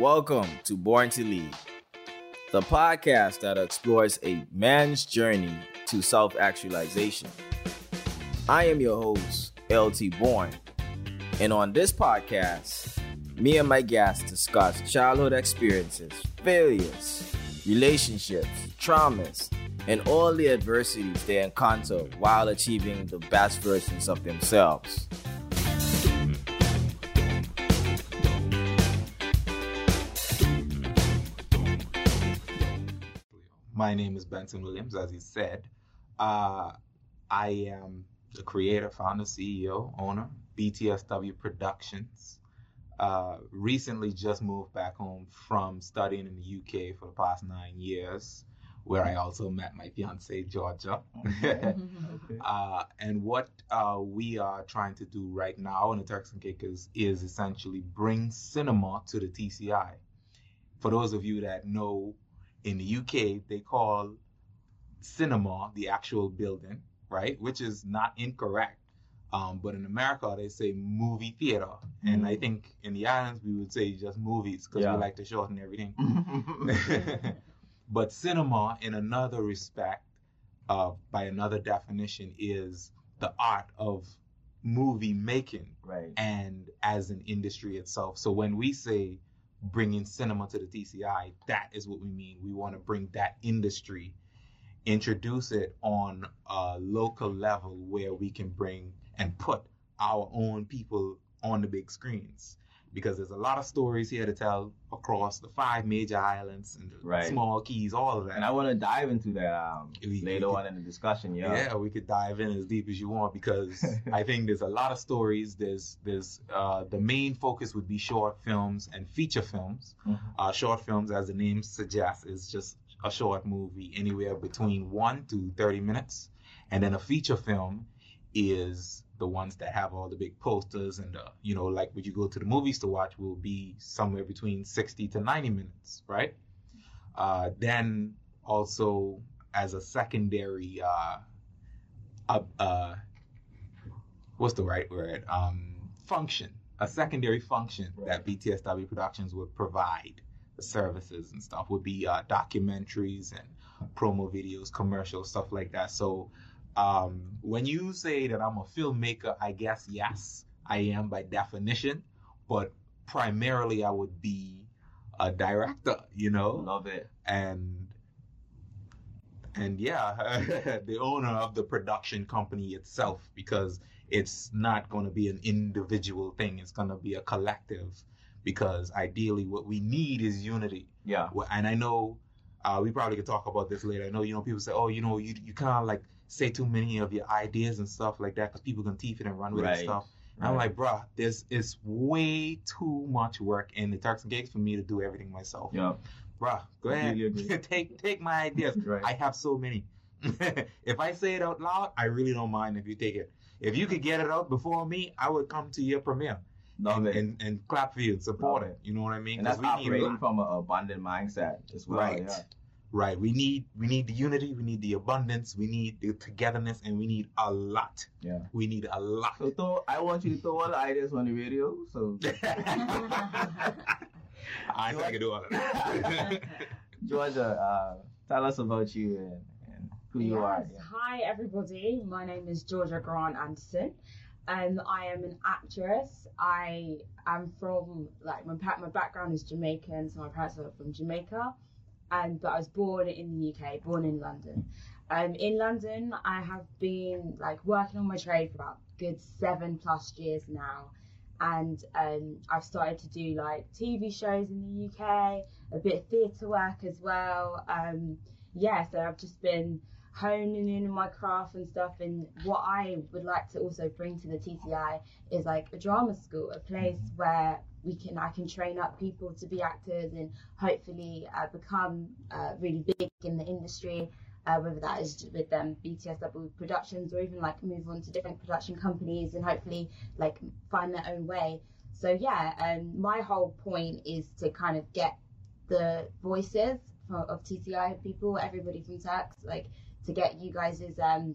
Welcome to Bourne to Lead, the podcast that explores a man's journey to self actualization. I am your host, LT Bourne, and on this podcast, me and my guests discuss childhood experiences, failures, relationships, traumas, and all the adversities they encounter while achieving the best versions of themselves. My name is Benson Williams, as he said. Uh, I am the creator, founder, CEO, owner, BTSW Productions. Uh, recently just moved back home from studying in the UK for the past nine years, where I also met my fiance, Georgia. Okay. Uh, and what uh, we are trying to do right now in the Turks and Caicos is essentially bring cinema to the TCI. For those of you that know, in the UK, they call cinema the actual building, right? Which is not incorrect. Um, but in America, they say movie theater. And I think in the islands, we would say just movies because Yeah. we like to shorten everything. but cinema, in another respect, uh, by another definition, is the art of movie making right. and as an industry itself. So when we say bringing cinema to the TCI, that is what we mean. We want to bring that industry, introduce it on a local level where we can bring and put our own people on the big screens. Because there's a lot of stories here to tell across the five major islands and the Right. small cays, all of that. And I want to dive into that um, We- later we- on in the discussion. Yeah. Yeah, we could dive in as deep as you want because I think there's a lot of stories. There's there's uh, the main focus would be short films and feature films. Mhm. Uh, short films, as the name suggests, is just a short movie, anywhere between one to thirty minutes, and then a feature film is the ones that have all the big posters and uh, you know like would you go to the movies to watch will be somewhere between 60 to 90 minutes right? Uh, then also as a secondary uh, uh, uh, what's the right word? Um, function a secondary function that btsw productions would provide the services and stuff would be uh, documentaries and promo videos commercials stuff like that. So um, when you say that i'm a filmmaker i guess yes i am by definition but primarily i would be a director you know Love it. and and yeah, the owner of the production company itself, because it's not going to be an individual thing; it's going to be a collective. Because ideally, what we need is unity. Yeah. And I know uh, we probably could talk about this later. I know you know people say, "Oh, you know, you you kind of like say too many of your ideas and stuff like that because people can teeth it and run with it and stuff." And I'm like, bruh, this is way too much work in the Turks and Caicos for me to do everything myself yeah. bruh, go ahead. Take take my ideas. Right. I have so many. if I say it out loud, I really don't mind if you take it. If you could get it out before me, I would come to your premiere and, it. and, and clap for you and support Love it. You know what I mean? and that's we operating from an abundant mindset as well. Right. Yeah. Right. We need we need the unity, we need the abundance, we need the togetherness, and we need a lot. Yeah. We need a lot. So throw, I want you to throw all the ideas on the radio. So I think I can do all of that. Georgia, uh, tell us about you and, and who you are. Yes. Hi, everybody. My name is Georgia Grant Anderson. Um, I am an actress. I am from like my pa- my background is Jamaican, so my parents are from Jamaica, and but I was born in the UK, born in London. Um, in London, I have been like working on my trade for about good seven plus years now, and um, I've started to do like TV shows in the UK, a bit of theatre work as well. Um, yeah, so I've just been honing in my craft and stuff. And what I would like to also bring to the TCI is like a drama school, a place where we can I can train up people to be actors and hopefully uh, become uh, really big in the industry. Uh, whether that is with them BTSW Productions or even like move on to different production companies and hopefully like find their own way. So yeah, um, my whole point is to kind of get the voices for, of TCI people, everybody from Turks, like to get you guys' um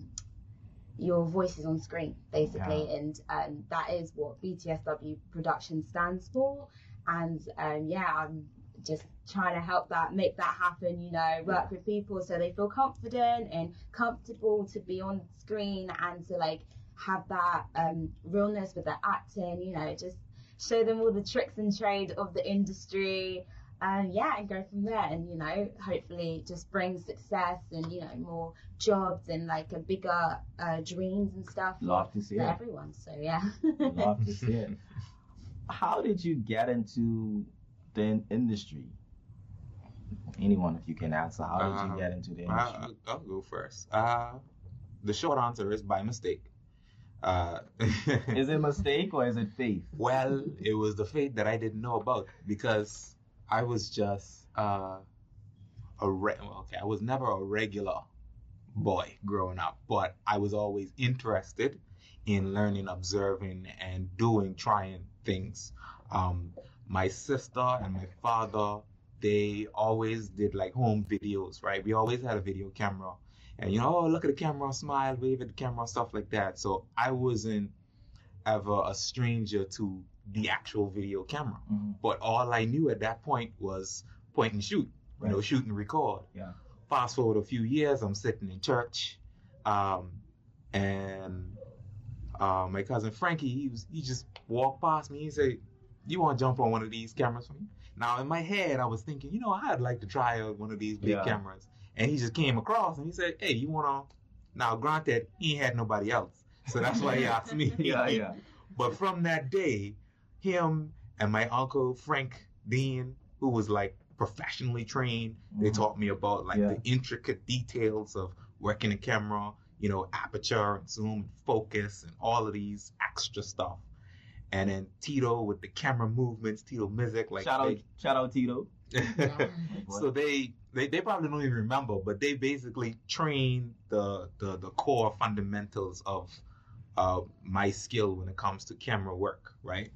your voice is on screen basically, and um, that is what BTSW production stands for. and um, yeah, I'm just trying to help that, make that happen. You know, work with people so they feel confident and comfortable to be on screen and to like have that um, realness with their acting. You know, just show them all the tricks and trade of the industry. And yeah, and go from there, and you know, hopefully, just bring success and you know more jobs and like a bigger uh, dreams and stuff Love to see for it. everyone. So yeah. Love to see it. How did you get into the industry? Anyone, if you can answer, how did you Um, get into the industry? I'll, I'll go first. Uh, the short answer is by mistake. Uh, is it mistake or is it faith? well, it was the fate that I didn't know about because I was just uh, a re- okay. I was never a regular boy growing up, but I was always interested in learning, observing, and doing, trying things. Um, my sister and my father, they always did like home videos, right? We always had a video camera. And you know, oh, look at the camera, smile, wave at the camera, stuff like that. So I wasn't ever a stranger to the actual video camera. Mhm. But all I knew at that point was point and shoot, you know, shoot and record. Yeah. Fast forward a few years, I'm sitting in church, um, and uh, my cousin Frankie, he was he just walked past me. He said, "You want to jump on one of these cameras for me?" Now in my head, I was thinking, you know, I'd like to try out one of these big Yeah. cameras. And he just came across and he said, "Hey, you want to?" Now, granted, he had nobody else, so that's why he asked me. Yeah, yeah. But from that day, him and my uncle Frank Dean, who was like professionally trained, they Mhm. taught me about like Yeah. the intricate details of working a camera, you know, aperture and zoom and focus and all of these extra stuff. And then Tito with the camera movements, Tito Mizik, like shout out, they- shout out Tito. so they, they they probably don't even remember, but they basically trained the the, the core fundamentals of uh, my skill when it comes to camera work, right?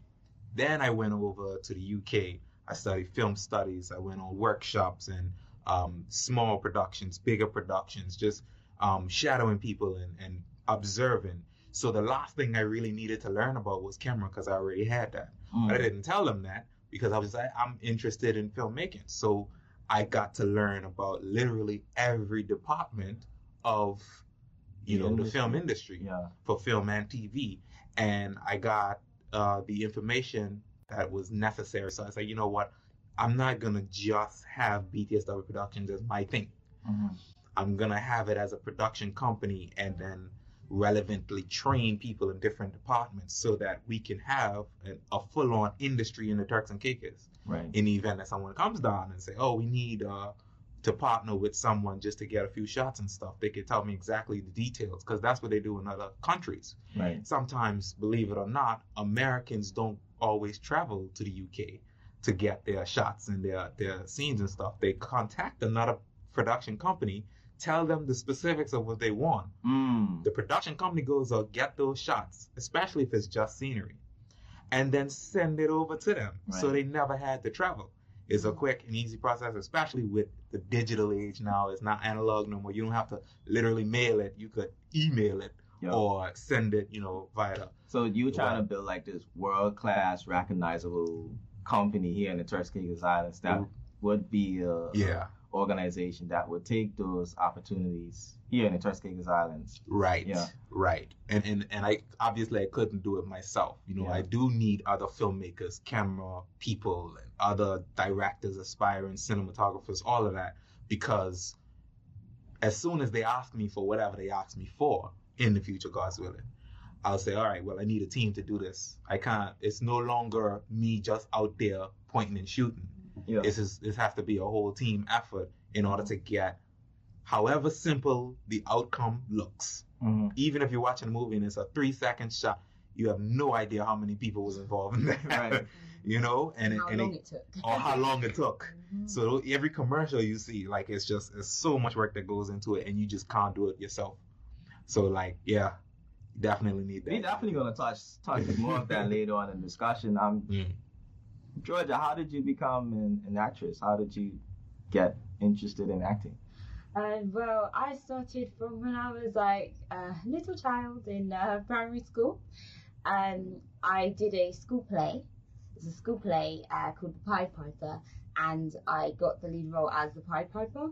Then I went over to the UK. I studied film studies. I went on workshops and um, small productions, bigger productions, just um, shadowing people and, and observing. So the last thing I really needed to learn about was camera because I already had that. Mm. But I didn't tell them that because I was like, I'm interested in filmmaking. So I got to learn about literally every department of, you The know, the film industry Yeah. for film and TV. And I got uh, the information that was necessary. So I said, you know what? I'm not going to just have BTSW Productions as my thing. Mhm. I'm going to have it as a production company and then relevantly train people in different departments so that we can have an, a full on industry in the Turks and Caicos Right. in the event that someone comes down and say, "Oh, we need uh, to partner with someone just to get a few shots and stuff," they could tell me exactly the details because that's what they do in other countries. Right. Sometimes, believe it or not, Americans don't always travel to the UK to get their shots and their their scenes and stuff. They contact another production company, tell them the specifics of what they want. Mm. The production company goes out get those shots, especially if it's just scenery, and then send it over to them. So they never had to travel. It's a quick and easy process, especially with the digital age now. It's not analog no more. You don't have to literally mail it. You could email it Yo. or send it, you know, via the So you're trying to build like this world class, recognizable company here in the Turks and Caicos Islands that Mhm. would be a, yeah. organization that would take those opportunities here in the Caicos Islands. Right. Yeah. Right. And and and I obviously I couldn't do it myself. You know, Yeah. I do need other filmmakers, camera people, and other directors, aspiring cinematographers, all of that, because as soon as they ask me for whatever they ask me for in the future, God's willing, I'll say, all right, well, I need a team to do this. I can't. It's no longer me just out there pointing and shooting. Yeah. This is this has to be a whole team effort in order to get, however simple the outcome looks. Mhm. Even if you're watching a movie and it's a three second shot, you have no idea how many people was involved in that. Right. you know, and it, how and long it, it took. or how long it took. Mhm. So every commercial you see, like it's just it's so much work that goes into it, and you just can't do it yourself. So like, yeah, you definitely need that. We definitely gonna touch touch more of that later on in the discussion. Um, Mm. Georgia, how did you become an, an actress? How did you get interested in acting? Um, well, I started from when I was like a little child in uh, primary school. Um, I did a school play it's a school play uh, called The Pied Piper, and I got the lead role as the Pied Piper.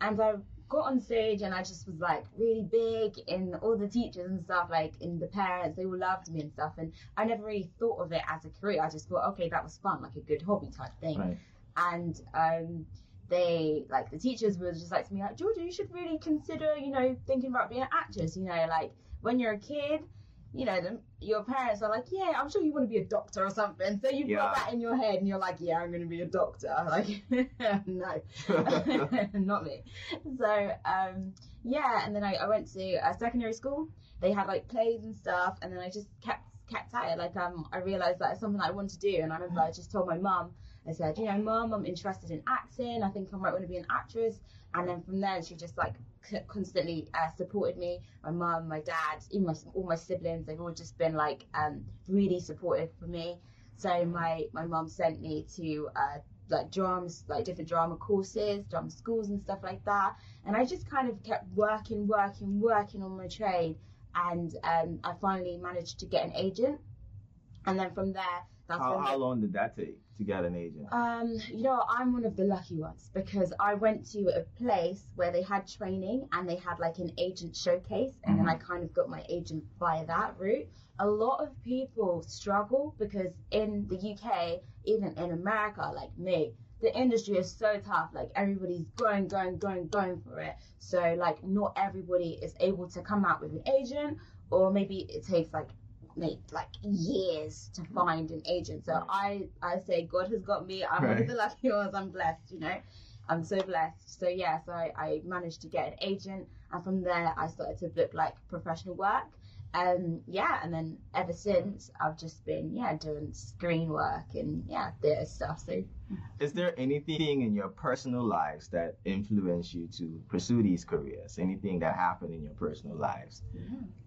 And I got on stage and I just was like really big in all the teachers and stuff, like in the parents, they all loved me and stuff. And I never really thought of it as a career. I just thought, okay, that was fun, like a good hobby type thing. Right. And um, they, like the teachers were just like to me, like, Georgia, you should really consider, you know, thinking about being an actress. You know, like when you're a kid, you know, the, your parents are like, yeah, I'm sure you want to be a doctor or something. So you Yeah. put that in your head and you're like, yeah, I'm going to be a doctor. Like, no, not me. So, um, yeah, and then I, I went to a secondary school. They had like plays and stuff, and then I just kept kept at it. Like, um, I realized that it's something I want to do, and I remember I just told my mum. I said, you know, mum, I'm interested in acting. I think I might want to be an actress. And then from there, she just like c- constantly uh, supported me. My mum, my dad, even my, all my siblings, they've all just been like um, really supportive for me. So my my mum sent me to uh, like drums, like different drama courses, drama schools and stuff like that. And I just kind of kept working, working, working on my trade. And um, I finally managed to get an agent. And then from there, that's How, how long did that take to get an agent? um, you know, I'm one of the lucky ones because I went to a place where they had training and they had like an agent showcase, and then I kind of got my agent via that route. A lot of people struggle because in the UK, even in America, like me, the industry is so tough. Like everybody's going, going, going, going for it. So like not everybody is able to come out with an agent, or maybe it takes like mate, like years to mm-hmm. find an agent. So I I say God has got me. I'm one Right. of the lucky ones. I'm blessed, you know. I'm so blessed. So yeah, so I, I managed to get an agent, and from there I started to book like professional work. Um, yeah, and then ever since I've just been yeah doing screen work and yeah theatre stuff. So Is there anything in your personal lives that influenced you to pursue these careers? Anything that happened in your personal lives?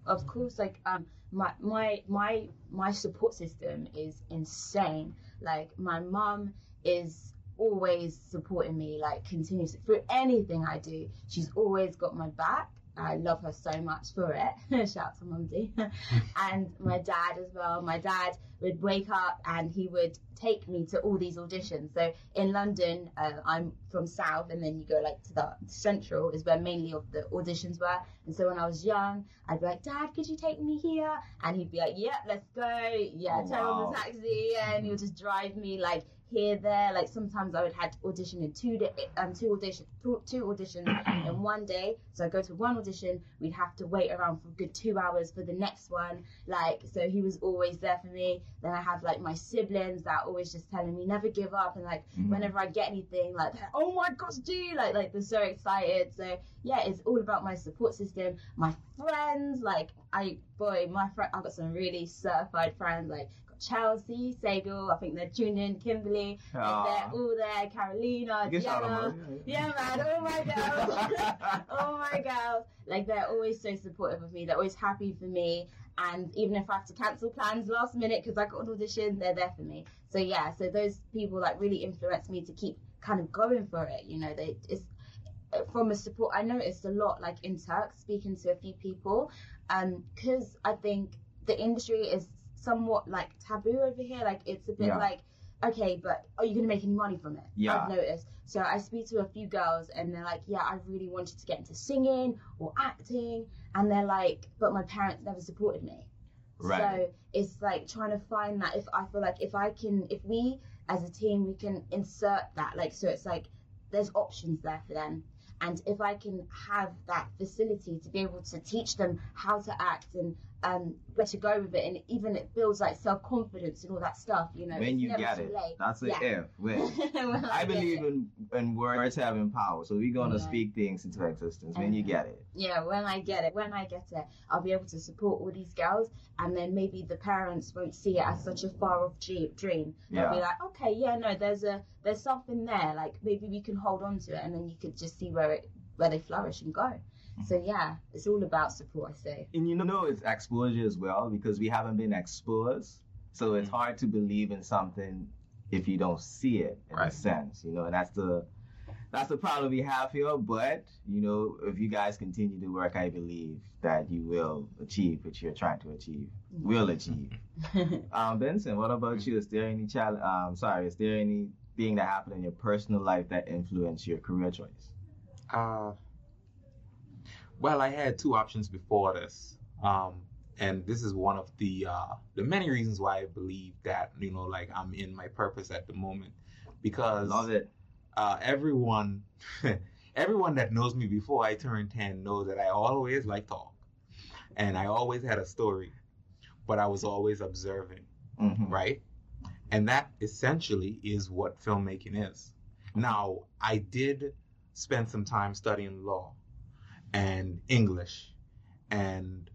of course like um my my my my support system is insane like my mum is always supporting me like continuously through anything i do she's always got my back I love her so much for it. Shout out to Mumsy. and my dad as well. My dad would wake up and he would take me to all these auditions. So in London, uh, I'm from South, and then you go like to the Central is where mainly of the auditions were. And so when I was young, I'd be like, Dad, could you take me here? And he'd be like, Yep, let's go. Yeah, Oh, turn on the taxi, and he would just drive me like here, there. Like sometimes I would had audition in two di- um two audition two, two auditions in one day. So I go to one audition, we'd have to wait around for a good two hours for the next one. Like so, he was always there for me. Then I have like my siblings that are always just telling me never give up, and like Mhm. whenever I get anything, like oh my gosh, do like like they're so excited. So yeah, it's all about my support system, my friends. Like I boy, my friend, I've got some really certified friends. Like Chelsea, Sagal. I think they're tuned in. Kimberly, and they're all there. Carolina, You can shout 'em Diana. Yeah, man. Oh my girls. oh my girls. Like they're always so supportive of me. They're always happy for me. And even if I have to cancel plans last minute because I got an audition, they're there for me. So yeah, so those people like really influence me to keep kind of going for it. You know, they it's from a support. I noticed a lot like in Turks speaking to a few people, um, because I think the industry is somewhat like taboo over here. Like it's a bit Yeah. like okay, but are you going to make any money from it? Yeah. I've noticed. So I speak to a few girls and they're like, yeah, I really wanted to get into singing or acting. And they're like, but my parents never supported me. Right. So it's like trying to find that if I feel like if I can, if we as a team, we can insert that. Like, so it's like there's options there for them. And if I can have that facility to be able to teach them how to act and um, where to go with it, and even it builds like self confidence and all that stuff, you know. when you get it, late. that's a Yeah. if. When. I believe in, in words having power, so we're gonna Yeah. speak things into existence when you Mhm. get it. yeah, when I get it, when I get it, I'll be able to support all these girls, and then maybe the parents won't see it as such a far off dre- dream. They'll be like, okay, yeah, no, there's a there's something there. Like maybe we can hold on to it, and then you could just see where it where they flourish and go. So yeah, it's all about support. I say. And you know it's exposure as well because we haven't been exposed. So it's hard to believe in something if you don't see it in a sense, you know, and that's the that's the problem we have here. But you know, if you guys continue to work, I believe that you will achieve what you're trying to achieve. Will achieve. um, Benson, what about you? Is there any challenge? Um, sorry, is there anything that happened in your personal life that influenced your career choice? Uh, well, I had two options before this. Um, and this is one of the uh, the many reasons why I believe that you know, like I'm in my purpose at the moment, because Love it. uh, everyone everyone that knows me before I turned 10 knows that I always like talk. And I always had a story, but I was always observing, Mhm. right? And that essentially is what filmmaking is. Now, I did spend some time studying law and English and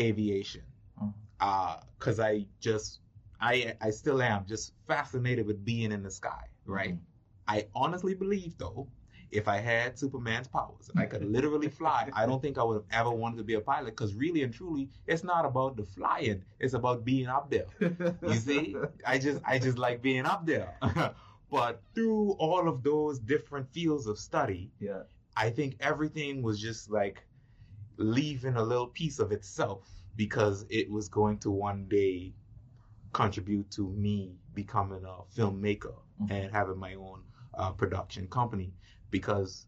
aviation. Mhm. Uh, cause I just, I, I still am just fascinated with being in the sky, right? Mhm. I honestly believe though, if I had Superman's powers and I could literally fly, I don't think I would have ever wanted to be a pilot because really and truly, it's not about the flying; it's about being up there. You see, I just I just like being up there. but through all of those different fields of study, yeah. I think everything was just like leaving a little piece of itself because it was going to one day contribute to me becoming a filmmaker Mhm. and having my own uh, production company because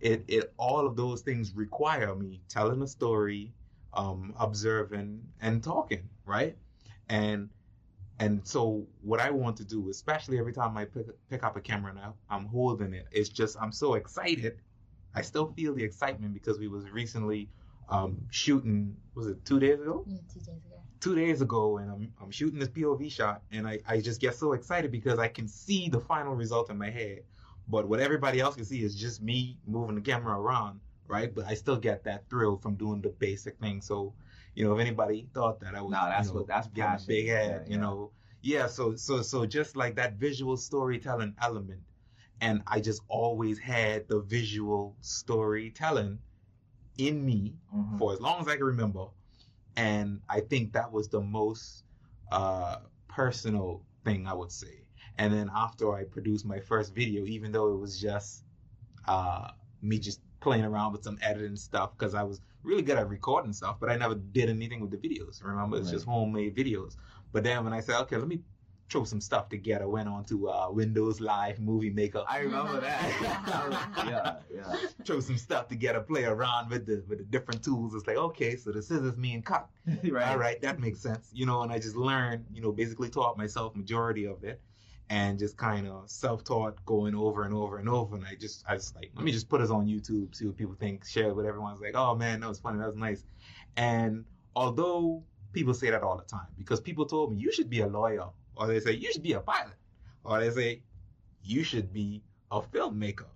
it, it all of those things require me telling a story um, observing and talking right and and so what I want to do, especially every time I pick, pick up a camera and I, I'm holding it, it's just I'm so excited. I still feel the excitement because we was recently um, shooting. Was it two days ago? Yeah, two days ago. Two days ago, and I'm I'm shooting this POV shot, and I I just get so excited because I can see the final result in my head. But what everybody else can see is just me moving the camera around, right? But I still get that thrill from doing the basic thing. So, you know, if anybody thought that I was, No, that's you know, what- that's passion. big head, Yeah, you know, yeah. So, so, so just like that visual storytelling element, and I just always had the visual storytelling in me Mhm. for as long as I can remember. And I think that was the most uh, personal thing I would say. And then after I produced my first video, even though it was just uh, me just playing around with some editing stuff, because I was really good at recording stuff, but I never did anything with the videos. Remember, it's just homemade videos. But then when I said, okay, let me throw some stuff together, went on to uh, Windows Live Movie Maker. I remember that. yeah, yeah. throw some stuff together, play around with the with the different tools. It's like, okay, so the scissors mean cut. right. All right, that makes sense. You know, and I just learned, you know, basically taught myself majority of it and just kind of self-taught going over and over and over. And I just, I just like, let me just put this on YouTube, see what people think, share it with everyone. It's like, oh man, that was funny, that was nice. And although people say that all the time, because people told me you should be a lawyer, or they say you should be a pilot, or they say you should be a filmmaker.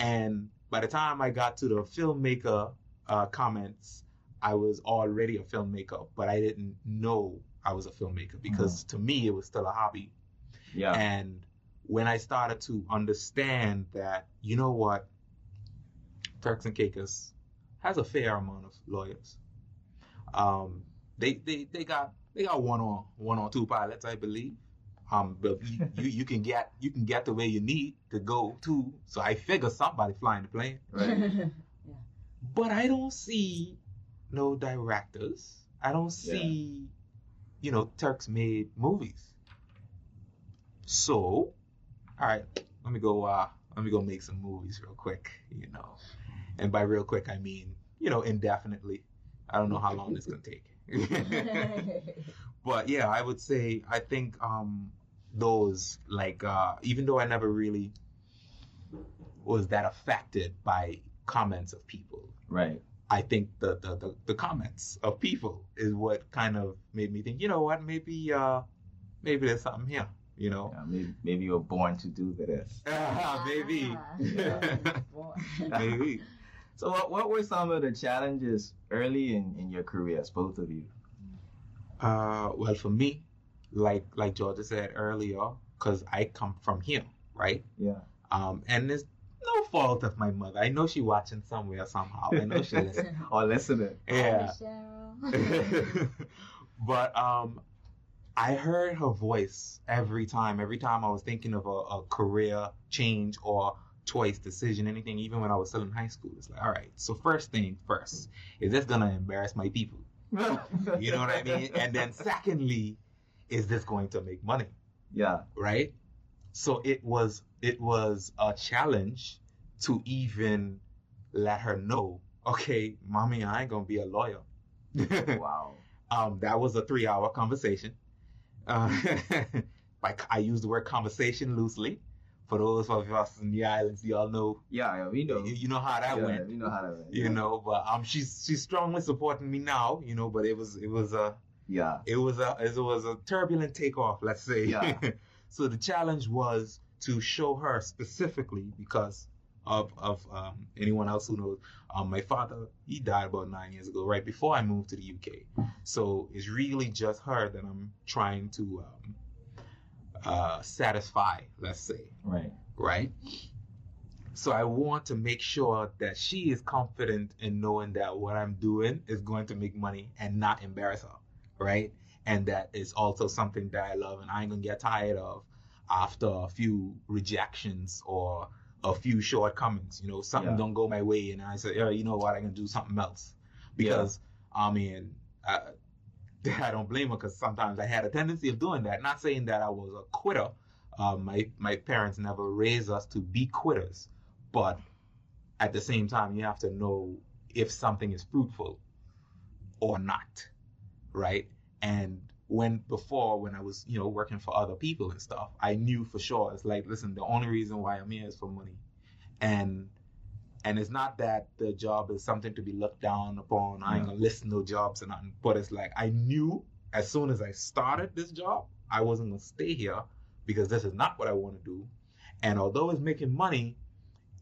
And by the time I got to the filmmaker uh, comments, I was already a filmmaker, but I didn't know I was a filmmaker because to me it was still a hobby. Yeah. And when I started to understand that, you know what, Turks and Caicos has a fair amount of lawyers. Um, they, they they got they got one or one or two pilots, I believe. Um, but you, you you can get you can get the way you need to go to. So I figure somebody flying the plane. Right. yeah. But I don't see no directors. I don't see, you know, Turks made movies. So, all right, let me go. Uh, let me go make some movies real quick. You know, and by real quick I mean you know indefinitely. I don't know how long this gonna take. but yeah, I would say I think um those like uh even though I never really was that affected by comments of people, Right. I think the the, the, the comments of people is what kind of made me think, you know what, maybe uh maybe there's something here, you know. Yeah, maybe, maybe you were born to do this. Ah, maybe. maybe. So, what, what were some of the challenges early in, in your careers, both of you? Uh, well, for me, like like Georgia said earlier, because I come from here, right? Yeah. Um, and it's no fault of my mother. I know she watching somewhere somehow. I know she listen. Or listening. Yeah. Cheryl. but um, I heard her voice every time. Every time I was thinking of a, a career change or choice, decision, anything, even when I was still in high school. It's like, all right, so first thing first, is this gonna embarrass my people? You know what I mean? And then secondly, is this going to make money? Yeah. Right? So it was it was a challenge to even let her know, okay, mommy, I ain't gonna be a lawyer. Wow. Um, that was a three hour conversation. Uh, like I use the word conversation loosely. For those of us in the islands, y'all know Yeah, yeah, we know. you, you know how that yeah, went. We know how that went. You know, but um, she's she's strongly supporting me now. You know, but it was it was a Yeah. it was a it was a turbulent takeoff, let's say. Yeah. so the challenge was to show her specifically because of of um, anyone else who knows. Um, my father he died about nine years ago, right before I moved to the UK. So it's really just her that I'm trying to um, uh, satisfy, let's say Right. right? So I want to make sure that she is confident in knowing that what I'm doing is going to make money and not embarrass her, right? And that is also something that I love and I ain't gonna get tired of after a few rejections or a few shortcomings. You know, something Yeah. don't go my way and I say, yeah, you know what, I can do something else. Because I mean, I, I don't blame her because sometimes I had a tendency of doing that. Not saying that I was a quitter. Uh, my my parents never raised us to be quitters, but at the same time, you have to know if something is fruitful or not, right? And when before when I was you know working for other people and stuff, I knew for sure it's like listen, the only reason why I'm here is for money, and and it's not that the job is something to be looked down upon. I ain't gonna list no jobs or nothing, but it's like I knew as soon as I started this job, I wasn't gonna stay here because this is not what I want to do. And although it's making money,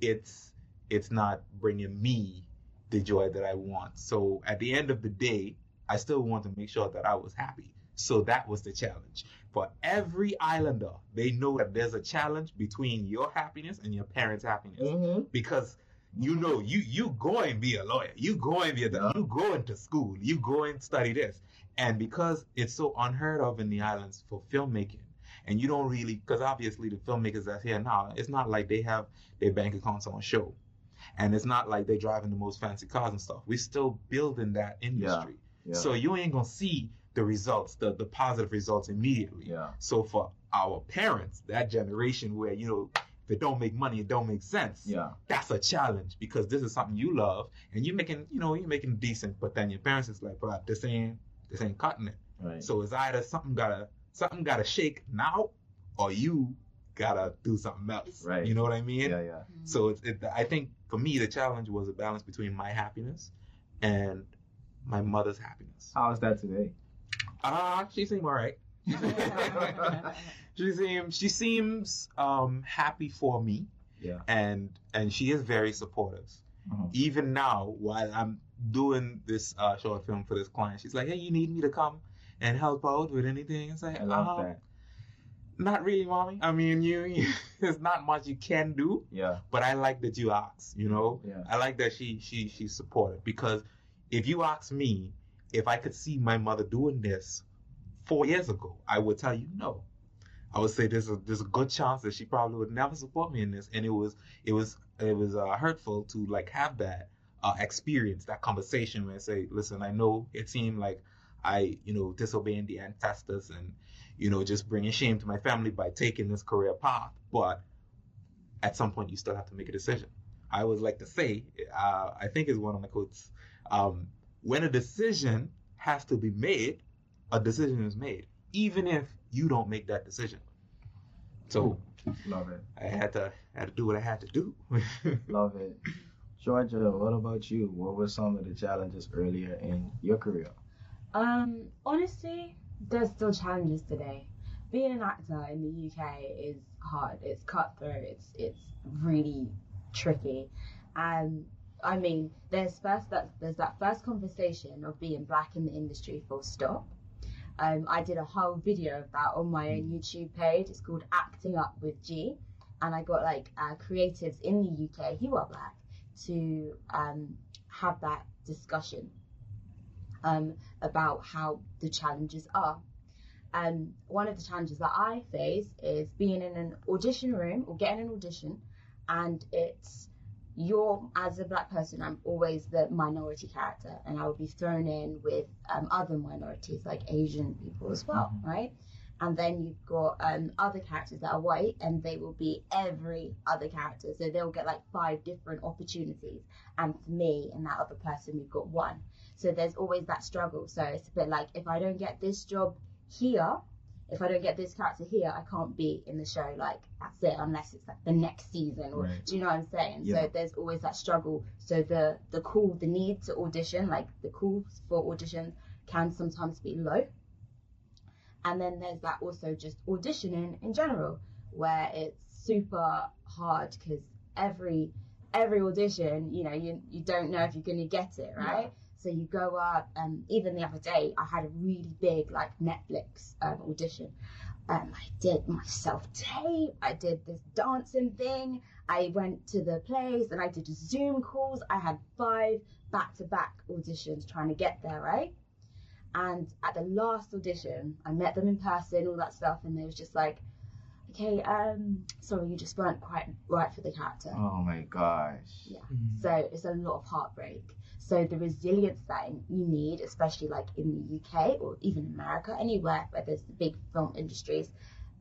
it's it's not bringing me the joy that I want. So at the end of the day, I still want to make sure that I was happy. So that was the challenge. For every islander, they know that there's a challenge between your happiness and your parents' happiness Mm-hmm. because you know you you go and be a lawyer you go and be a Yeah. you go into school you go and study this and because it's so unheard of in the islands for filmmaking and you don't really because obviously the filmmakers that's here now it's not like they have their bank accounts on show and it's not like they're driving the most fancy cars and stuff we're still building that industry Yeah. so you ain't gonna see the results the the positive results immediately yeah. so for our parents that generation where you know if it don't make money it don't make sense Yeah. that's a challenge because this is something you love and you're making you know you're making decent but then your parents is like bro this ain't this ain't cutting it Right. so it's either something gotta something gotta shake now or you gotta do something else Right. you know what i mean yeah, yeah. Mm-hmm. so it's it, i think for me the challenge was a balance between my happiness and my mother's happiness How is that today? Ah she seemed all right she seems she seems um happy for me Yeah. and and she is very supportive Mhm. even now while i'm doing this uh, short film for this client she's like hey you need me to come and help out with anything it's like I love "Uh, that. not really mommy i mean you, you there's not much you can do Yeah. but i like that you ask you know Yeah. i like that she she she's supportive because if you ask me if i could see my mother doing this four years ago i would tell you no. I would say there's a there's a good chance that she probably would never support me in this, and it was it was it was uh, hurtful to like have that uh, experience, that conversation where I say, listen, I know it seemed like I you know disobeying the ancestors and you know just bringing shame to my family by taking this career path, but at some point you still have to make a decision. I always like to say, uh, I think is one of my quotes, um, when a decision has to be made, a decision is made, even if you don't make that decision. So Love it. I had to had to do what I had to do. Love it. Georgia, what about you? What were some of the challenges earlier in your career? Um, honestly, there's still challenges today. Being an actor in the UK is hard. It's cutthroat. It's it's really tricky. And I mean, there's first that there's that first conversation of being black in the industry. Full stop. Um, I did a whole video of that on my own YouTube page. It's called Acting Up with G, and I got like uh, creatives in the UK who are black to um, have that discussion um, about how the challenges are. And one of the challenges that I face is being in an audition room or getting an audition, and it's you're as a black person, I'm always the minority character, and I will be thrown in with um, other minorities like Asian people as well, Mhm. right? And then you've got um, other characters that are white, and they will be every other character, so they'll get like five different opportunities. And for me and that other person, we've got one. So there's always that struggle. So it's a bit like if I don't get this job here, if I don't get this character here, I can't be in the show. Like that's it, unless it's like the next season. Or, Right. Do you know what I'm saying? Yeah. So there's always that struggle. So the the call, the need to audition, like the calls for auditions, can sometimes be low. And then there's that also just auditioning in general, where it's super hard because every every audition, you know, you you don't know if you're gonna get it, right? So you go up, and even the other day, I had a really big like Netflix um, audition. Um, I did my self tape. I did this dancing thing. I went to the place and I did Zoom calls. I had five back to back auditions trying to get there, right? And at the last audition, I met them in person, all that stuff, and they was just like, "Okay, um, sorry, you just weren't quite right for the character." Oh my gosh. Yeah. So it's a lot of heartbreak. So the resilience that you need, especially like in the UK or even America, anywhere where there's the big film industries,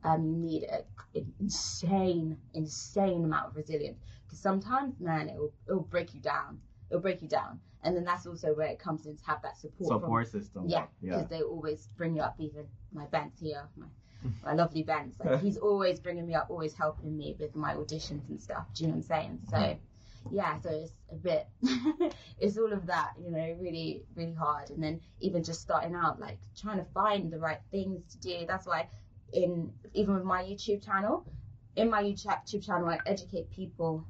um, you need a, an insane, insane amount of resilience. Because sometimes, man, it'll it'll break you down. It'll break you down, and then that's also where it comes in to have that support. from- Support system. yeah, because Yeah. they always bring you up. Even my Ben's here, my, my lovely Ben's. Like he's always bringing me up, always helping me with my auditions and stuff. Do you know what I'm saying? So, yeah. So it's a bit, it's all of that. You know, really, really hard. And then even just starting out, like trying to find the right things to do. That's why, in even with my YouTube channel, in my YouTube channel, I educate people.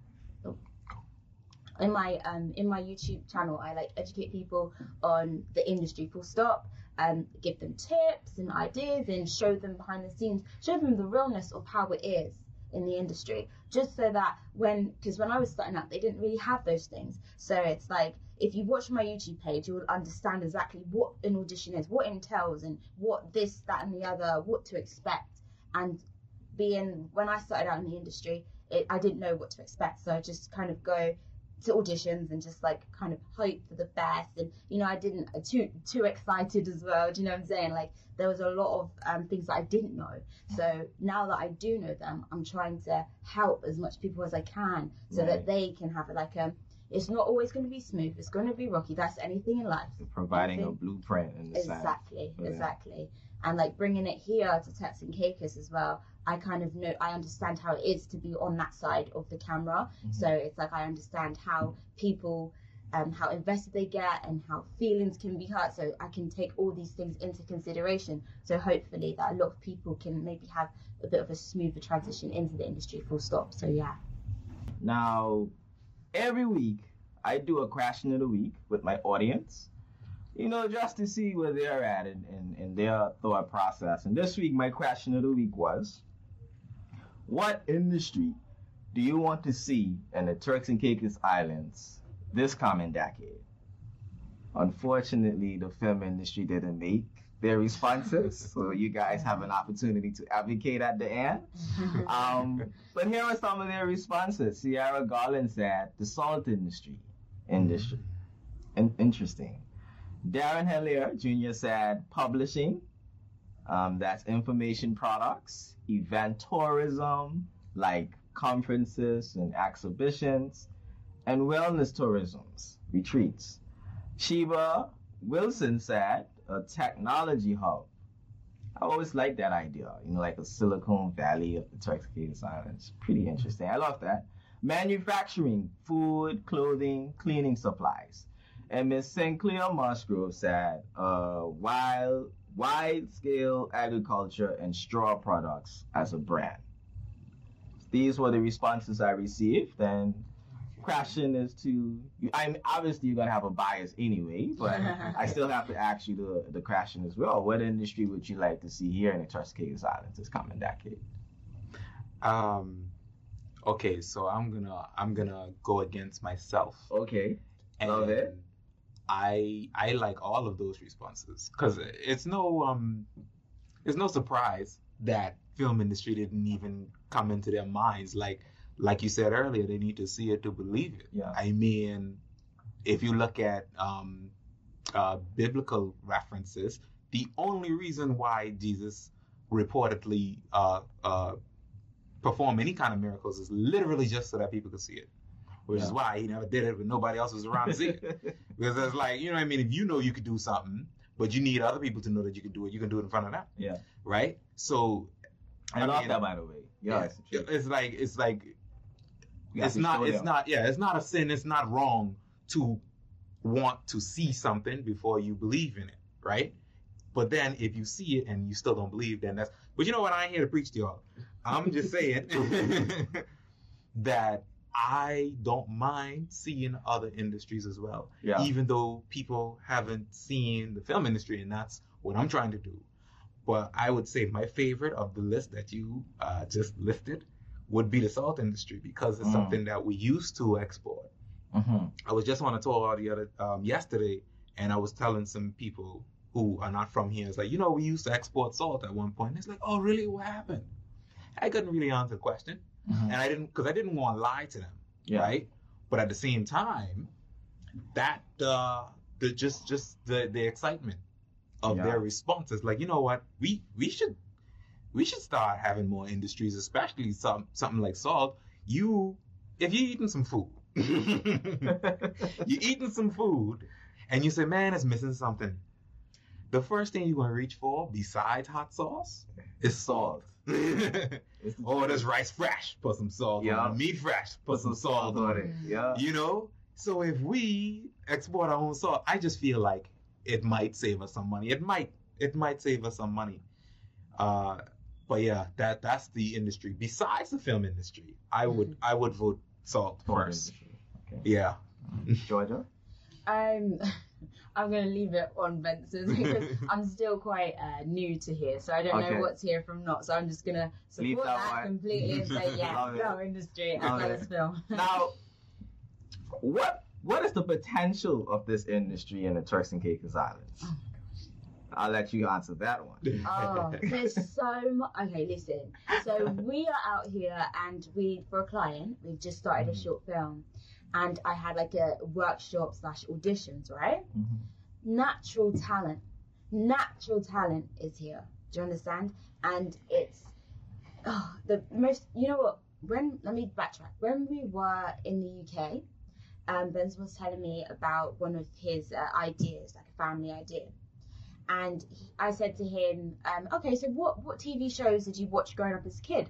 In my um in my YouTube channel, I like educate people on the industry full stop and give them tips and ideas and show them behind the scenes show them the realness of how it is in the industry. Just so that when because when i was starting out they didn't really have those things. So it's like if you watch my youtube page you will understand exactly what an audition is what it entails and what this that and the other what to expect. And being when i started out in the industry it, i didn't know what to expect. So i just kind of go to auditions and just like kind of hope for the best and you know i didn't uh, too too excited as well do you know what i'm saying like there was a lot of um, things that i didn't know so now that i do know them i'm trying to help as much people as i can so Right. that they can have it like um it's not always going to be smooth it's going to be rocky that's anything in life Providing a blueprint in the sense. Exactly, Yeah. exactly. And like bringing it here to Turks and Caicos as well, I kind of know, I understand how it is to be on that side of the camera. Mhm. So it's like I understand how people, um, how invested they get and how feelings can be hurt. So I can take all these things into consideration. So hopefully that a lot of people can maybe have a bit of a smoother transition into the industry full stop. So yeah. Now, every week I do a question of the week with my audience, you know, just to see where they're at in, in, in their thought process. And this week, my question of the week was What industry do you want to see in the Turks and Caicos Islands this coming decade? Unfortunately, the film industry didn't make their responses, so you guys have an opportunity to advocate at the end. Um, but here are some of their responses. Sierra Garland said, the salt industry. Industry. In- interesting. Darren Hellier Jr. said, publishing. Um, that's information products, event tourism, like conferences and exhibitions, and wellness tourisms, retreats. Sheba Wilson said, a technology hub. I always like that idea, you know, like a Silicon Valley of the Caicos Islands. Pretty interesting. I love that. Manufacturing, food, clothing, cleaning supplies. And Miss Sinclair Musgrove said, uh, wild, wide scale agriculture and straw products as a brand. These were the responses I received, and question is to I'm obviously you're gonna have a bias anyway, but I still have to ask you the the question as well. What industry would you like to see here in the Turks and Caicos Islands this coming decade? Um, okay, so I'm gonna I'm gonna go against myself. Okay. And Love it. I I like all of those responses because it's no um it's no surprise that film industry didn't even come into their minds. Like like you said earlier, they need to see it to believe it. Yeah. I mean, if you look at um, uh, biblical references, the only reason why Jesus reportedly uh, uh, performed any kind of miracles is literally just so that people could see it. Which is why he never did it when nobody else was around to see it. Because it's like, you know what I mean? If you know you could do something, but you need other people to know that you can do it, you can do it in front of them. Yeah. Right? So I, I love mean, that, by the way. Yeah. it's it's like it's like it's not it's not yeah it's not a sin it's not wrong to want to see something before you believe in it right but then if you see it and you still don't believe then that's but you know what i ain't here to preach to y'all i'm just saying that i don't mind seeing other industries as well Yeah. even though people haven't seen the film industry and that's what i'm trying to do but i would say my favorite of the list that you uh, just listed would be the salt industry because it's Mm. something that we used to export Mhm. I was just on a tour the other um, yesterday, and I was telling some people who are not from here, it's like, you know, we used to export salt at one point. It's like, oh, really? What happened? I couldn't really answer the question, Mhm. and I didn't because I didn't want to lie to them, Yeah. right? But at the same time, that uh, the just just the the excitement of Yeah. their responses, like, you know what? We we should we should start having more industries, especially some something like salt. You if you're eating some food. you're eating some food and you say, man, it's missing something. The first thing you're gonna reach for, besides hot sauce, is salt. It's- oh, this rice fresh, put some salt Yeah. on it. Meat fresh, put some salt on it. Yeah. You know? So if we export our own salt, I just feel like it might save us some money. It might it might save us some money. Uh but yeah, that that's the industry. Besides the film industry, I would I would vote salt first. Okay. Yeah. Georgia. Um, I'm gonna leave it on Benson's because I'm still quite uh, new to here, so I don't Okay. know what's here from not. So I'm just gonna Leave support that that, completely and say yeah, Love film industry as Love well it. as film. Now, what what is the potential of this industry in the Turks and Caicos Islands? I'll let you answer that one. Oh, there's so much. Okay, listen. So we are out here, and we for a client, we've just started a Mhm. short film, and I had like a workshop slash auditions, right? Mhm. Natural talent, natural talent is here. Do you understand? And it's oh, the most. You know what? When let me backtrack. When we were in the UK, um, was telling me about one of his uh, ideas, like a family idea. And he, I said to him, um, okay, so what, what TV shows did you watch growing up as a kid?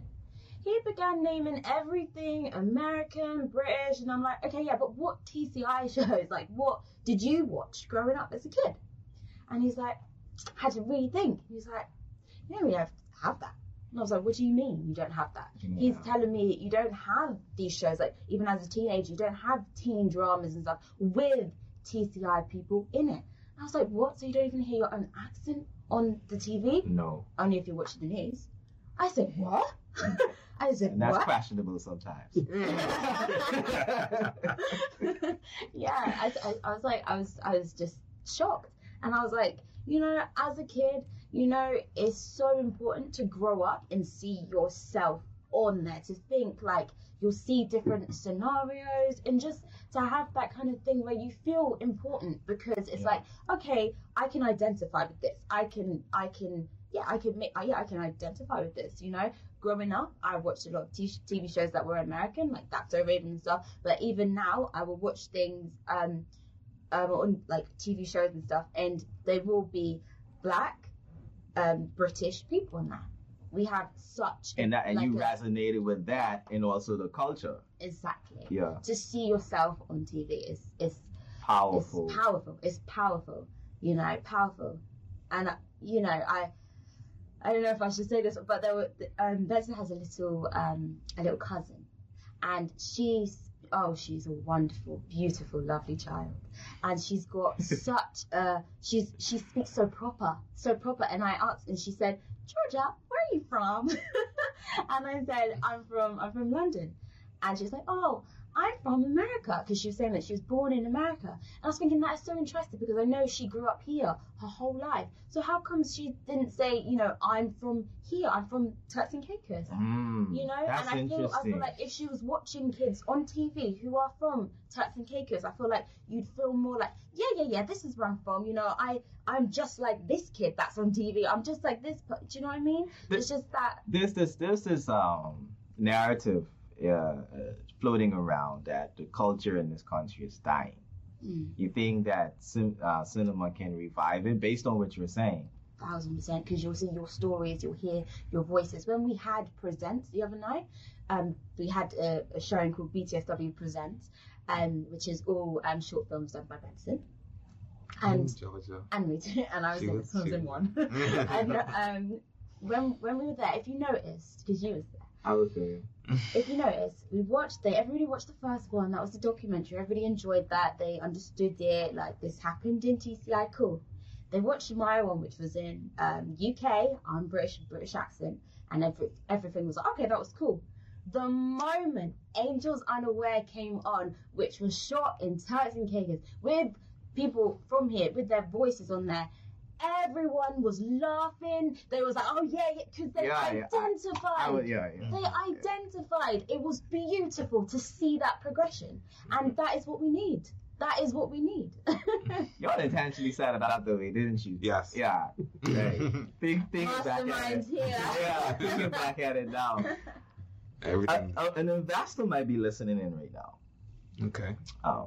He began naming everything American, British, and I'm like, okay, yeah, but what TCI shows? Like, what did you watch growing up as a kid? And he's like, I had to really think. He's like, you don't really have, have that. And I was like, what do you mean you don't have that? He's telling me you don't have these shows, like, even as a teenager, you don't have teen dramas and stuff with TCI people in it. I was like, what? So you don't even hear your own accent on the TV? No, Only if you're watching the news. I said, what? I said, and that's what? questionable sometimes. yeah, I, I, I was like, I was, I was just shocked, and I was like, you know, as a kid, you know, it's so important to grow up and see yourself on there, to think like you'll see different scenarios, and just to have that kind of thing where you feel important because it's Yeah. like, okay, I can identify with this. I can, I can, yeah, I can make, yeah, I can identify with this. You know, growing up, I watched a lot of t- TV shows that were American, like That's So Raven and stuff. But even now, I will watch things um, um, on like TV shows and stuff, and they will be black, um, British people in that. We have such and that, and like you a- resonated with that, and also the culture. exactly. Yeah, To see yourself on TV is is powerful. It's powerful. It's powerful. You know, powerful. And you know, I I don't know if I should say this, but there were um, Benson has a little um a little cousin, and she's oh she's a wonderful, beautiful, lovely child, and she's got such a she's she speaks so proper, so proper. And I asked, and she said, Georgia, where are you from? and I said, I'm from I'm from London, and she's like, oh. I'm from America because she was saying that she was born in America. And I was thinking that is so interesting because I know she grew up here her whole life. So how come she didn't say, you know, I'm from here, I'm from Turks and Caicos? Mm, You know, that's and I feel I feel like if she was watching kids on TV who are from Turks and Caicos, I feel like you'd feel more like, yeah, yeah, yeah, this is where I'm from. You know, I I'm just like this kid that's on TV. I'm just like this. Do you know what I mean? It's just that. there's this there's this um narrative uh, uh, floating around that the culture in this country is dying. Mm. You think that cin- uh, cinema can revive it based on what you're saying? thousand percent because you'll see your stories you'll hear your voices when we had presents the other night um we had a, a showing called btsw presents um which is all um short films done by benson and Georgia. and me too and i was She in, was- was in was- one and um when when we were there if you noticed because you was there I was there. If you notice, we watched it. Everybody watched the first one. That was the documentary. Everybody enjoyed that. They understood it. Like this happened in TCI. Cool. They watched my one, which was in um, UK. I'm British, British accent, and every, everything was like, okay, that was cool. The moment Angels Unaware came on, which was shot in Turks and Caicos with people from here with their voices on there. Everyone was laughing. They was like, "Oh yeah, because they Yeah, yeah, I- identified." I yeah, yeah. They identified. It was beautiful to see that progression, and that is what we need. That is what we need. Y'all intentionally set it up that way, didn't you? Yes. Yeah. Right. think, think back at it. Masterminds here. Yeah, thinking back at it now. Everything. Uh, uh, an investor might be listening in right now. okay. Um,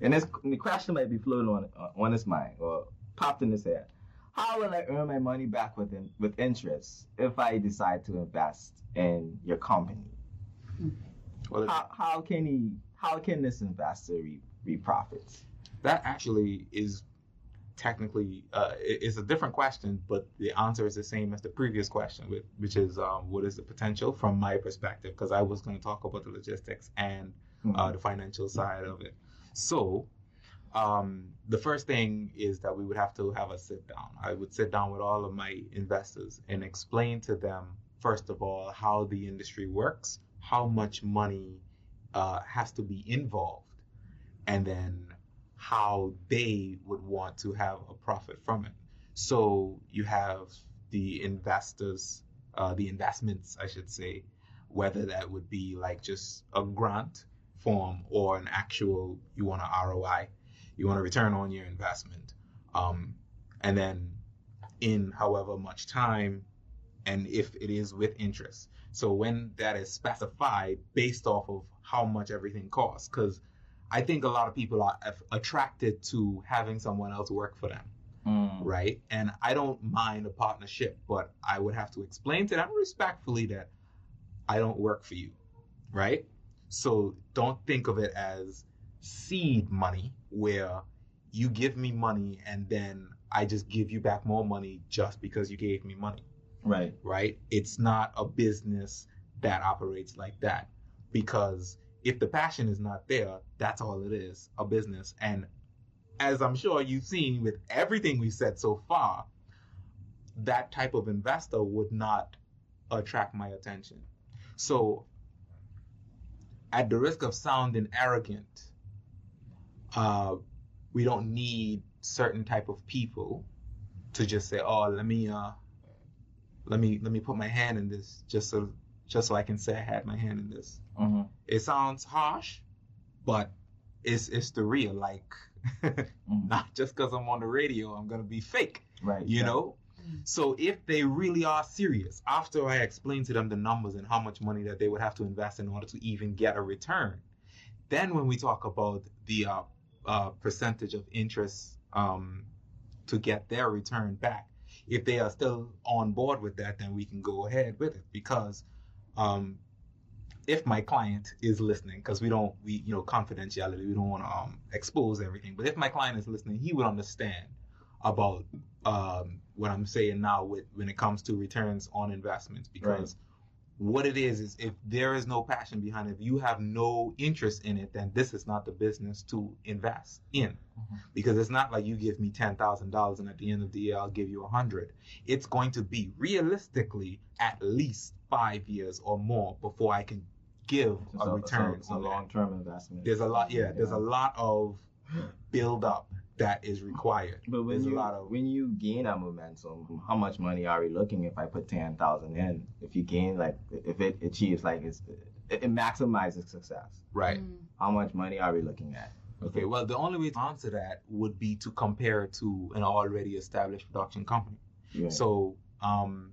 and this the question might be floating on on his mind or popped in his head. How will I earn my money back with in, with interest if I decide to invest in your company? Well, How, how can he? How can this investor reap, reap profits? that actually is technically uh, it- it's a different question, but the answer is the same as the previous question, which, which is um, what is the potential from my perspective? Because I was going to talk about the logistics and uh, the financial side of it. So, um, the first thing is that we would have to have a sit down. I would sit down with all of my investors and explain to them, first of all, how the industry works, how much money uh, has to be involved, and then how they would want to have a profit from it. So you have the investors, uh, the investments, I should say, whether that would be like just a grant form or an actual, you want a ROI, you want a return on your investment. Um, and then in however much time and if it is with interest. So when that is specified based off of how much everything costs, because I think a lot of people are af- attracted to having someone else work for them, Mm. right? And I don't mind a partnership, but I would have to explain to them respectfully that I don't work for you, right? So don't think of it as seed money where you give me money and then I just give you back more money just because you gave me money Right. right? It's not a business that operates like that because if the passion is not there, that's all it is a business. And as I'm sure you've seen with everything we've said so far, that type of investor would not attract my attention. So, at the risk of sounding arrogant, uh, we don't need certain type of people to just say, "Oh, let me uh, let me let me put my hand in this just so just so I can say I had my hand in this. hmm It sounds harsh, but it's it's the real. Like not just because I'm on the radio, I'm gonna be fake. Right. You yeah. know. So if they really are serious, after I explain to them the numbers and how much money that they would have to invest in order to even get a return, then when we talk about the uh, uh, percentage of interest um, to get their return back, if they are still on board with that, then we can go ahead with it because um, if my client is listening, because we don't, we you know, confidentiality, we don't want to um, expose everything. But if my client is listening, he would understand about um, what I'm saying now with when it comes to returns on investments because. What it is is if there is no passion behind it, if you have no interest in it, then this is not the business to invest in, Mhm. because it's not like you give me ten thousand dollars and at the end of the year I'll give you a hundred it's going to be realistically at least five years or more before I can give So- a return It's a, long term investment. There's a lot, yeah. There's a lot of build up that is required. But when There's a you lot of when you gain that momentum, how much money are we looking if I put ten thousand in? If you gain like if it achieves like it's it, it maximizes success. right. Mm. How much money are we looking at? Okay. Well, the only way to answer that would be to compare it to an already established production company. Yeah. So, um,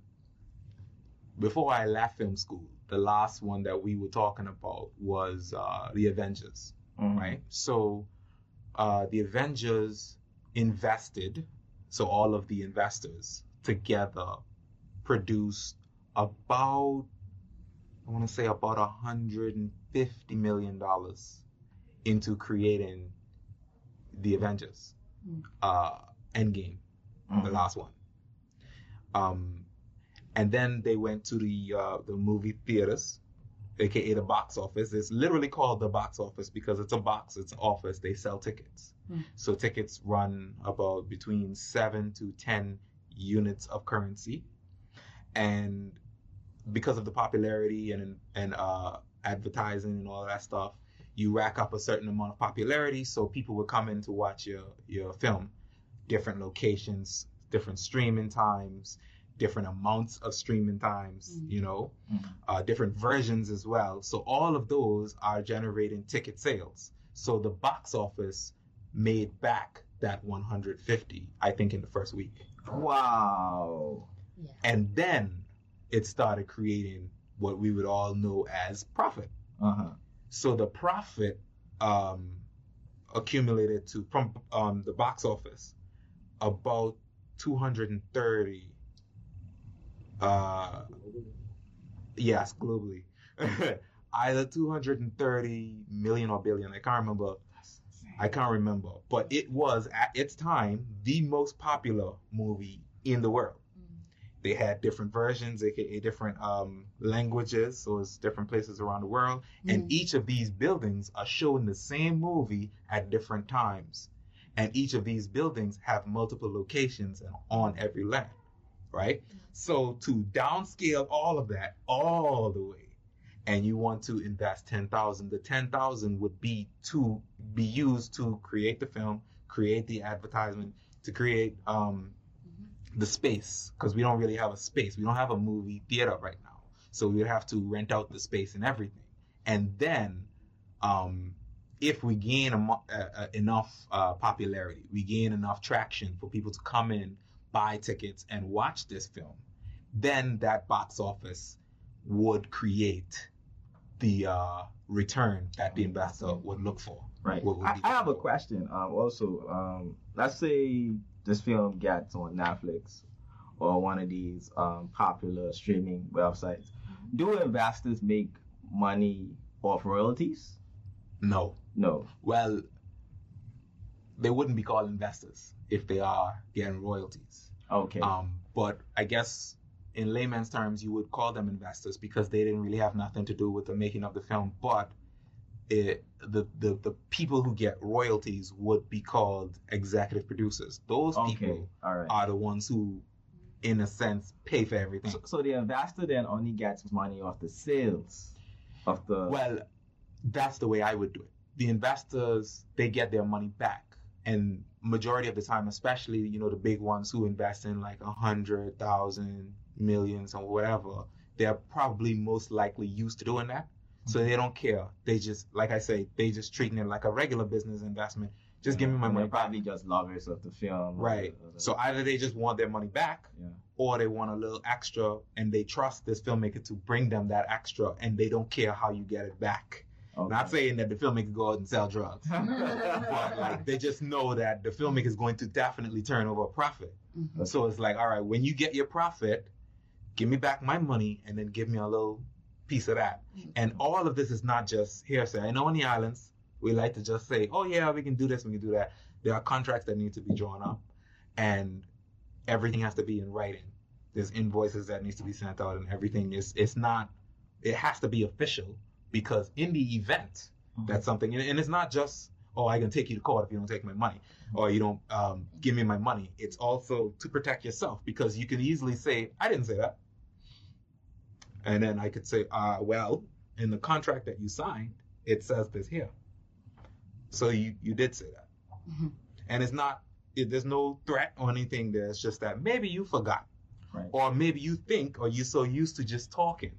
before I left film school, the last one that we were talking about was uh, the Avengers. Mhm. right? So uh, the Avengers invested, so all of the investors together produced about, I want to say about a hundred and fifty million dollars into creating the Avengers, Mm. uh, Endgame, the Mhm. last one. Um, and then they went to the uh, the movie theaters, aka the box office. It's literally called the box office because it's a box, it's an office. They sell tickets, Hmm. so tickets run about between seven to ten units of currency, and because of the popularity and and uh, advertising and all that stuff, you rack up a certain amount of popularity. So people would come in to watch your your film, different locations, different streaming times, different amounts of streaming times, Mm. you know, Mhm. uh, different versions as well. So all of those are generating ticket sales. So the box office made back that 150, I think, in the first week, Wow. Yeah. and then it started creating what we would all know as profit. Uh huh. So the profit um, accumulated to from um, the box office about 230. Uh, yes, globally, either 230 million or billion. I can't remember. I can't remember, but it was at its time the most popular movie in the world Mm. they had different versions, aka different um, languages, so it's different places around the world. And Mm. each of these buildings are showing the same movie at different times. And each of these buildings have multiple locations and on every land, right? So to downscale all of that all the way, and you want to invest ten thousand, the ten thousand would be to be used to create the film, create the advertisement, to create um, Mhm. the space because we don't really have a space. We don't have a movie theater right now, so we would have to rent out the space and everything. And then, um, if we gain a, mo- uh, uh, enough uh, popularity, we gain enough traction for people to come in, buy tickets, and watch this film, then that box office would create the uh, return that the investor would look for. Right. What would I, I have a question. Um, also, um, let's say this film gets on Netflix or one of these um, popular streaming websites. Do investors make money off royalties? No. No. Well, they wouldn't be called investors if they are getting royalties. Okay. Um, but I guess in layman's terms, you would call them investors because they didn't really have nothing to do with the making of the film. But it, the, the the people who get royalties would be called executive producers. Those okay. people right. are the ones who, in a sense, pay for everything. So, so the investor then only gets money off the sales of the. Well, that's the way I would do it. The investors they get their money back, and majority of the time, especially you know the big ones who invest in like a hundred thousand, millions, or whatever, they're probably most likely used to doing that, so mm-hmm. they don't care. They just, like I say, they just treating it like a regular business investment. Just give me my money they're probably just lovers of the film. or Right. the- or the- So either they just want their money back, Yeah. or they want a little extra, and they trust this filmmaker to bring them that extra, and they don't care how you get it back. Okay. Not saying that the filmmaker go out and sell drugs, but like they just know that the filmmaker is going to definitely turn over a profit. Mhm. So it's like, all right, when you get your profit, give me back my money, and then give me a little piece of that. And all of this is not just hearsay. I know on the islands we like to just say, oh yeah, we can do this, we can do that. There are contracts that need to be drawn up, and everything has to be in writing. There's invoices that needs to be sent out, and everything is. It's not. It has to be official because in the event that something, and and it's not just, oh, I can take you to court if you don't take my money, or you don't um, give me my money. It's also to protect yourself because you can easily say, I didn't say that, and then I could say, uh, well, in the contract that you signed, it says this here. So you you did say that, Mhm. and it's not. It, there's no threat or anything there. It's just that maybe you forgot, Right. or maybe you think, or you're so used to just talking.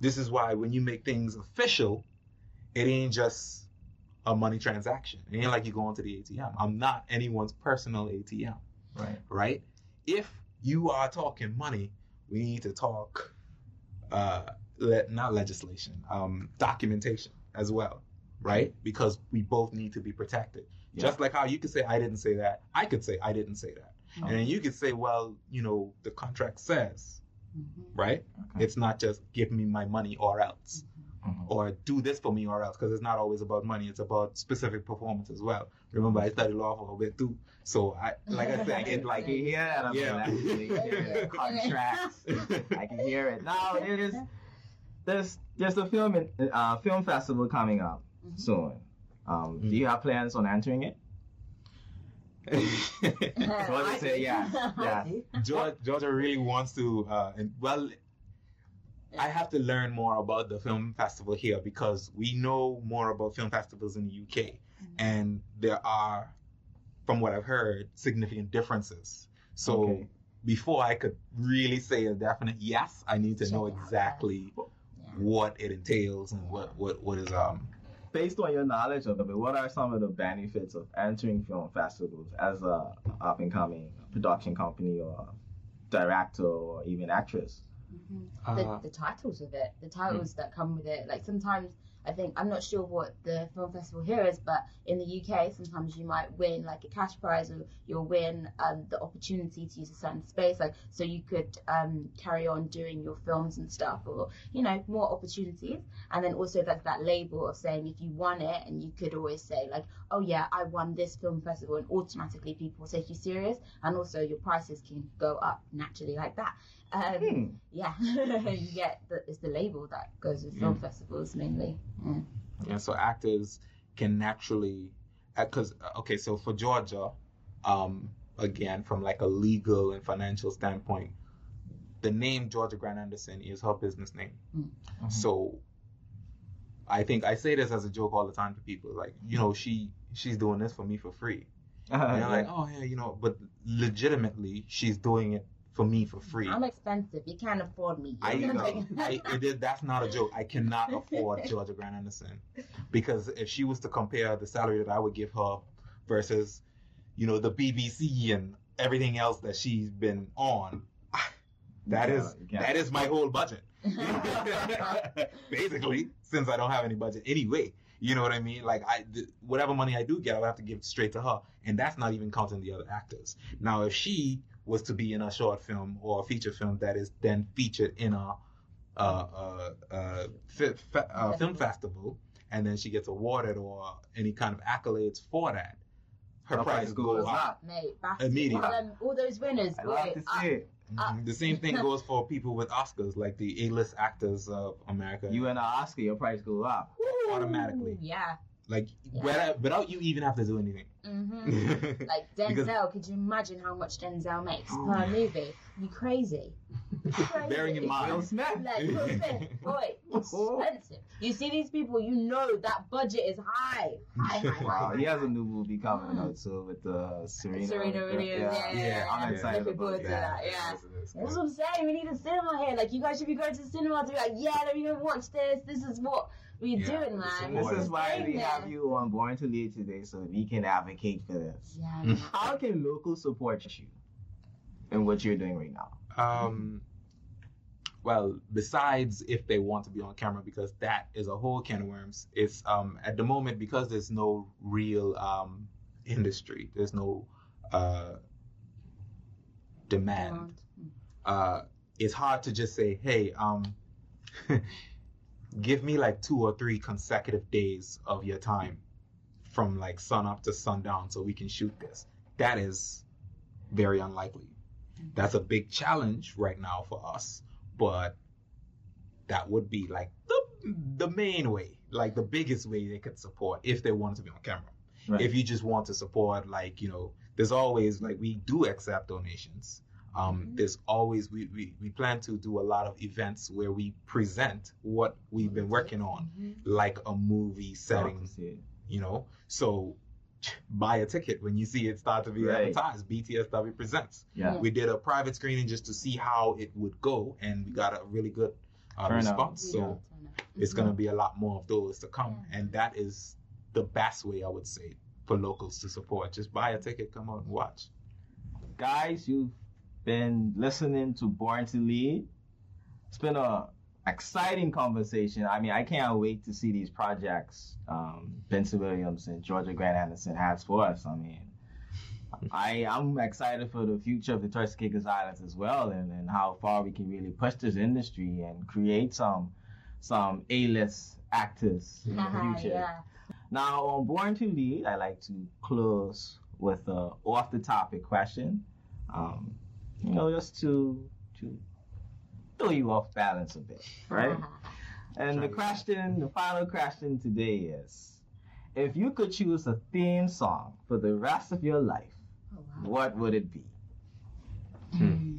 This is why when you make things official, it ain't just a money transaction. It ain't like you go into the ATM. I'm not anyone's personal ATM Right. right? If you are talking money, we need to talk, uh, le- not legislation, um, documentation as well, right? Because we both need to be protected. Yeah. Just like how you could say I didn't say that, I could say I didn't say that, Mhm. and then you could say, well, you know, the contract says, Mhm. right? Okay. It's not just give me my money or else Mhm. or do this for me or else because it's not always about money it's about specific performance as well remember i studied law for a bit too so i like i said I can, like, you hear that? I mean, Yeah. legislation, contracts. I can hear it. Now, there is, there's, there's a film, uh, film festival coming up Mhm. soon. Um. Do you have plans on entering it? Georgia I do. yes, I yes. do. Georgia, really wants to uh, and well I have to learn more about the film festival here because we know more about film festivals in the UK and there are from what I've heard significant differences. So Okay. before I could really say a definite yes, I need to know exactly Yeah. what it entails and what what what is um Based on your knowledge of it, what are some of the benefits of entering film festivals as a up and coming production company or director or even actress? Mhm. Uh, the, the titles of it, the titles that come with it. Like sometimes I think I'm not sure what the film festival here is, but in the UK, sometimes you might win like a cash prize, or you'll win um, the opportunity to use a certain space, like so you could um, carry on doing your films and stuff, or you know more opportunities. And then also that's that label of saying if you won it, and you could always say like, oh yeah, I won this film festival, and automatically people take you serious, and also your prices can go up naturally like that. Um, Hmm. yeah, you get the, it's the label that goes with film festivals mainly. Mm. Yeah, so actors can naturally, because okay, so for Georgia, um, again from like a legal and financial standpoint, the name Georgia Grant Anderson is her business name. Mhm. So, I think I say this as a joke all the time to people, like you know she she's doing this for me for free, and Yeah. they're like, oh yeah, you know, but legitimately she's doing it for me for free. I'm expensive. You can't afford me. I, You're know. Um, I it is, that's not a joke. I cannot afford Georgia Grant Anderson because if she was to compare the salary that I would give her versus, you know, the BBC and everything else that she's been on, that You is gotta- you gotta- that is my whole budget. Basically, since I don't have any budget anyway. You know what I mean? Like I, th- whatever money I do get, I'll have to give straight to her, and that's not even counting the other actors. Now, if she was to be in a short film or a feature film that is then featured in a uh, uh, uh, fi- fa- uh, film festival, and then she gets awarded or any kind of accolades for that, her Her price price goes goes up. up. Mate, Immediately. All, them, all those winners. I love to up. see it. Mhm. The same thing goes for people with Oscars, like the A-list actors of America. You and an Oscar, your price goes up. automatically. Yeah. Like Yeah. without, without you even have to do anything. hmm Like Denzel, Because- could you imagine how much Denzel makes per movie? You crazy. Bearing in mind, Smith. Like, boy, expensive. You see these people, you know that budget is high. High, high, high. Wow, he has a new movie coming out too with uh, Serena. Serena Williams, yeah, yeah, yeah. I'm I'm excited looking about forward to that. that, yeah. Yes, it is. That's what I'm saying. We need a cinema here. Like, you guys should be going to the cinema to be like, yeah, let me go watch this. This is what we're Yeah, doing, it's man. This is why we have you on Bourne to Lead today, so we can advocate for this. Yeah. How can locals support you in what you're doing right now? Um, well, besides if they want to be on camera, because that is a whole can of worms. It's um at the moment because there's no real um industry. There's no uh demand. uh, it's hard to just say, hey, um, give me like two or three consecutive days of your time from like sun up to sundown so we can shoot this. That is very unlikely. That's a big challenge right now for us, but that would be like the, the main way, like the biggest way they could support if they wanted to be on camera. Right. If you just want to support, like, you know, there's always like we do accept donations Um, Mhm. There's always we, we we plan to do a lot of events where we present what we've been working on, Mhm. like a movie setting, to see it. you know. So buy a ticket when you see it start to be Right. advertised. BTSW presents. Yeah. Yeah. We did a private screening just to see how it would go, and we got a really good uh, response. We So don't know. it's going to be a lot more of those to come, Yeah. and that is the best way I would say for locals to support. Just buy a ticket, come out and watch. Guys, you've been listening to Bourne to Lead. It's been a exciting conversation. I mean, I can't wait to see these projects um, Benson Williams and Georgia Grant Anderson has for us. I mean, I I'm excited for the future of the Caicos Islands as well, and, and how far we can really push this industry and create some some A-list actors in the Haha, future. yeah. Now, on Bourne to Lead, I like to close with a off the topic question. Um, you know, just to to throw you off balance a bit, right? And the question, the final question today is if you could choose a theme song for the rest of your life, Oh, wow. what would it be? Hmm.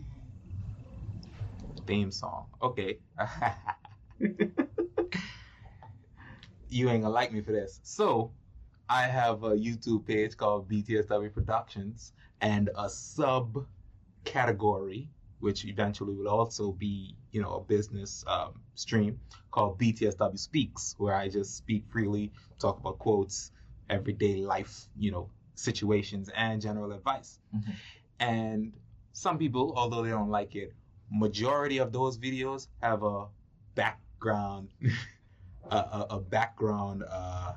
Theme song. Okay. you ain't gonna like me for this. So, I have a YouTube page called BTSW Productions and a sub category, which eventually will also be, you know, a business um, stream called BTSW Speaks, where I just speak freely, talk about quotes, everyday life, you know, situations, and general advice. Mhm. And some people, although they don't like it, majority of those videos have a background, a, a, a background uh,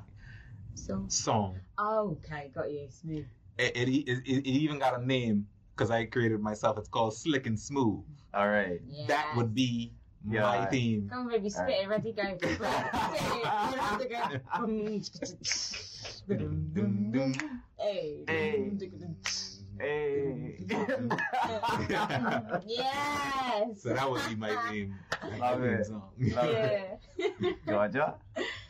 So, song. oh, okay, got you. Smooth. It, it, it, it even got a name because I created myself. It's called Slick and Smooth. All right. That would be my Yeah. theme. Come on, baby, spit it, ready, go. Spit it. You have to go. Dum, dum, dum. Hey. Hey. Hey. yes. So that would be my theme. Like Love it. song. Love it. Yeah. Georgia?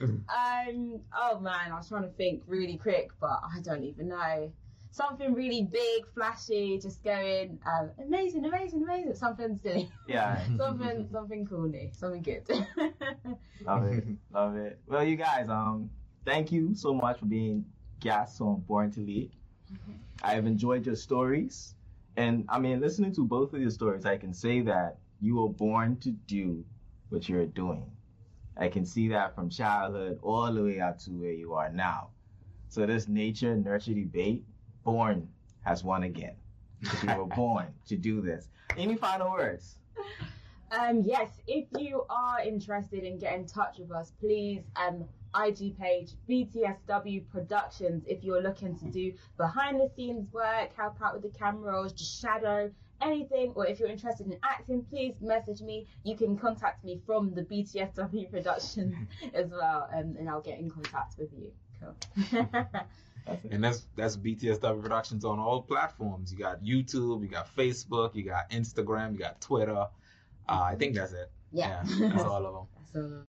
Um. Oh man, I was trying to think really quick, but I don't even know. Something really big, flashy, just going um, amazing, amazing, amazing. Something silly, Yeah. something, something corny, something good. Love it. Love it. Well, you guys, um, thank you so much for being guests on Bourne to Lead. I have enjoyed your stories. And I mean, listening to both of your stories, I can say that you were born to do what you're doing. I can see that from childhood all the way up to where you are now. So this nature nurture debate, born has won again. you were born to do this. Any final words? Um, yes, if you are interested in getting in touch with us, please um, IG page BTSW Productions. If you're looking to do behind the scenes work, help out with the cameras, just shadow anything, or if you're interested in acting, please message me. You can contact me from the BTSW Productions as well, um, and I'll get in contact with you. Cool. And that's that's BTSW Productions on all platforms. You got YouTube, you got Facebook, you got Instagram, you got Twitter. Uh, I think that's it. yeah, that's all of them. That's all.